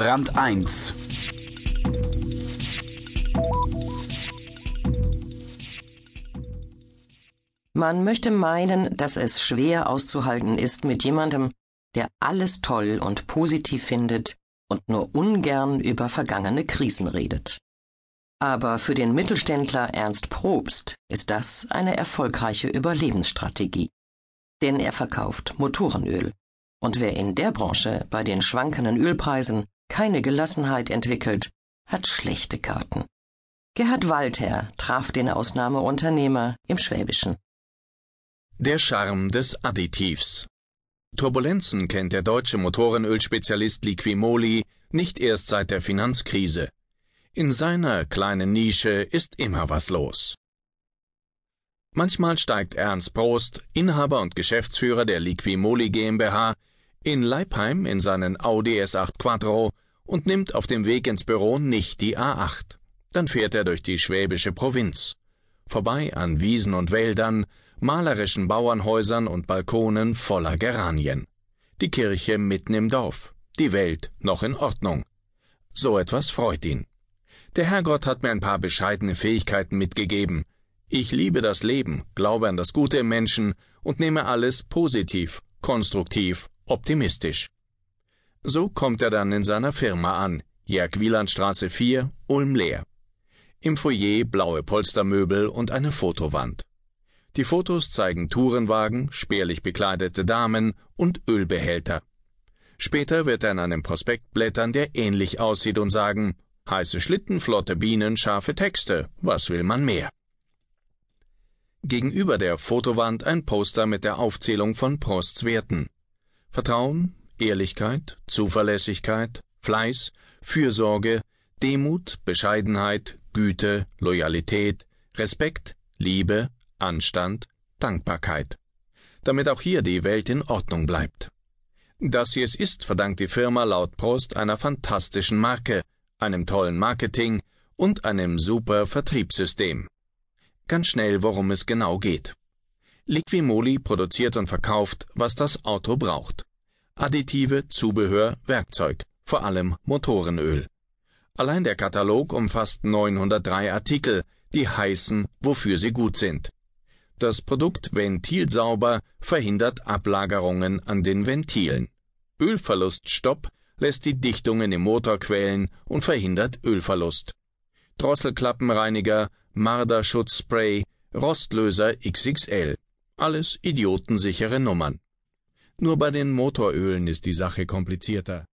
Brand 1 Man möchte meinen, dass es schwer auszuhalten ist mit jemandem, der alles toll und positiv findet und nur ungern über vergangene Krisen redet. Aber für den Mittelständler Ernst Probst ist das eine erfolgreiche Überlebensstrategie. Denn er verkauft Motorenöl. Und wer in der Branche bei den schwankenden Ölpreisen keine Gelassenheit entwickelt, hat schlechte Karten. Gerhard Walther traf den Ausnahmeunternehmer im Schwäbischen. Der Charme des Additivs. Turbulenzen kennt der deutsche Motorenölspezialist Liquimoli nicht erst seit der Finanzkrise. In seiner kleinen Nische ist immer was los. Manchmal steigt Ernst Prost, Inhaber und Geschäftsführer der Liquimoli GmbH, in Leipheim in seinen Audi S8 Quattro und nimmt auf dem Weg ins Büro nicht die A8. Dann fährt er durch die schwäbische Provinz. Vorbei an Wiesen und Wäldern, malerischen Bauernhäusern und Balkonen voller Geranien. Die Kirche mitten im Dorf, die Welt noch in Ordnung. So etwas freut ihn. Der Herrgott hat mir ein paar bescheidene Fähigkeiten mitgegeben. Ich liebe das Leben, glaube an das Gute im Menschen und nehme alles positiv, konstruktiv, optimistisch. So kommt er dann in seiner Firma an, Jörg-Wielandstraße 4, Ulm-Leer. Im Foyer blaue Polstermöbel und eine Fotowand. Die Fotos zeigen Tourenwagen, spärlich bekleidete Damen und Ölbehälter. Später wird er in einem Prospekt blättern, der ähnlich aussieht und sagen, heiße Schlitten, flotte Bienen, scharfe Texte, was will man mehr? Gegenüber der Fotowand ein Poster mit der Aufzählung von Prosts Werten. Vertrauen, Ehrlichkeit, Zuverlässigkeit, Fleiß, Fürsorge, Demut, Bescheidenheit, Güte, Loyalität, Respekt, Liebe, Anstand, Dankbarkeit. Damit auch hier die Welt in Ordnung bleibt. Dass sie es ist, verdankt die Firma laut Prost einer fantastischen Marke, einem tollen Marketing und einem super Vertriebssystem. Ganz schnell, worum es genau geht. Liquimoli produziert und verkauft, was das Auto braucht. Additive, Zubehör, Werkzeug, vor allem Motorenöl. Allein der Katalog umfasst 903 Artikel, die heißen, wofür sie gut sind. Das Produkt Ventilsauber verhindert Ablagerungen an den Ventilen. Ölverluststopp lässt die Dichtungen im Motor quälen und verhindert Ölverlust. Drosselklappenreiniger, Marderschutzspray, Rostlöser XXL. Alles idiotensichere Nummern. Nur bei den Motorölen ist die Sache komplizierter.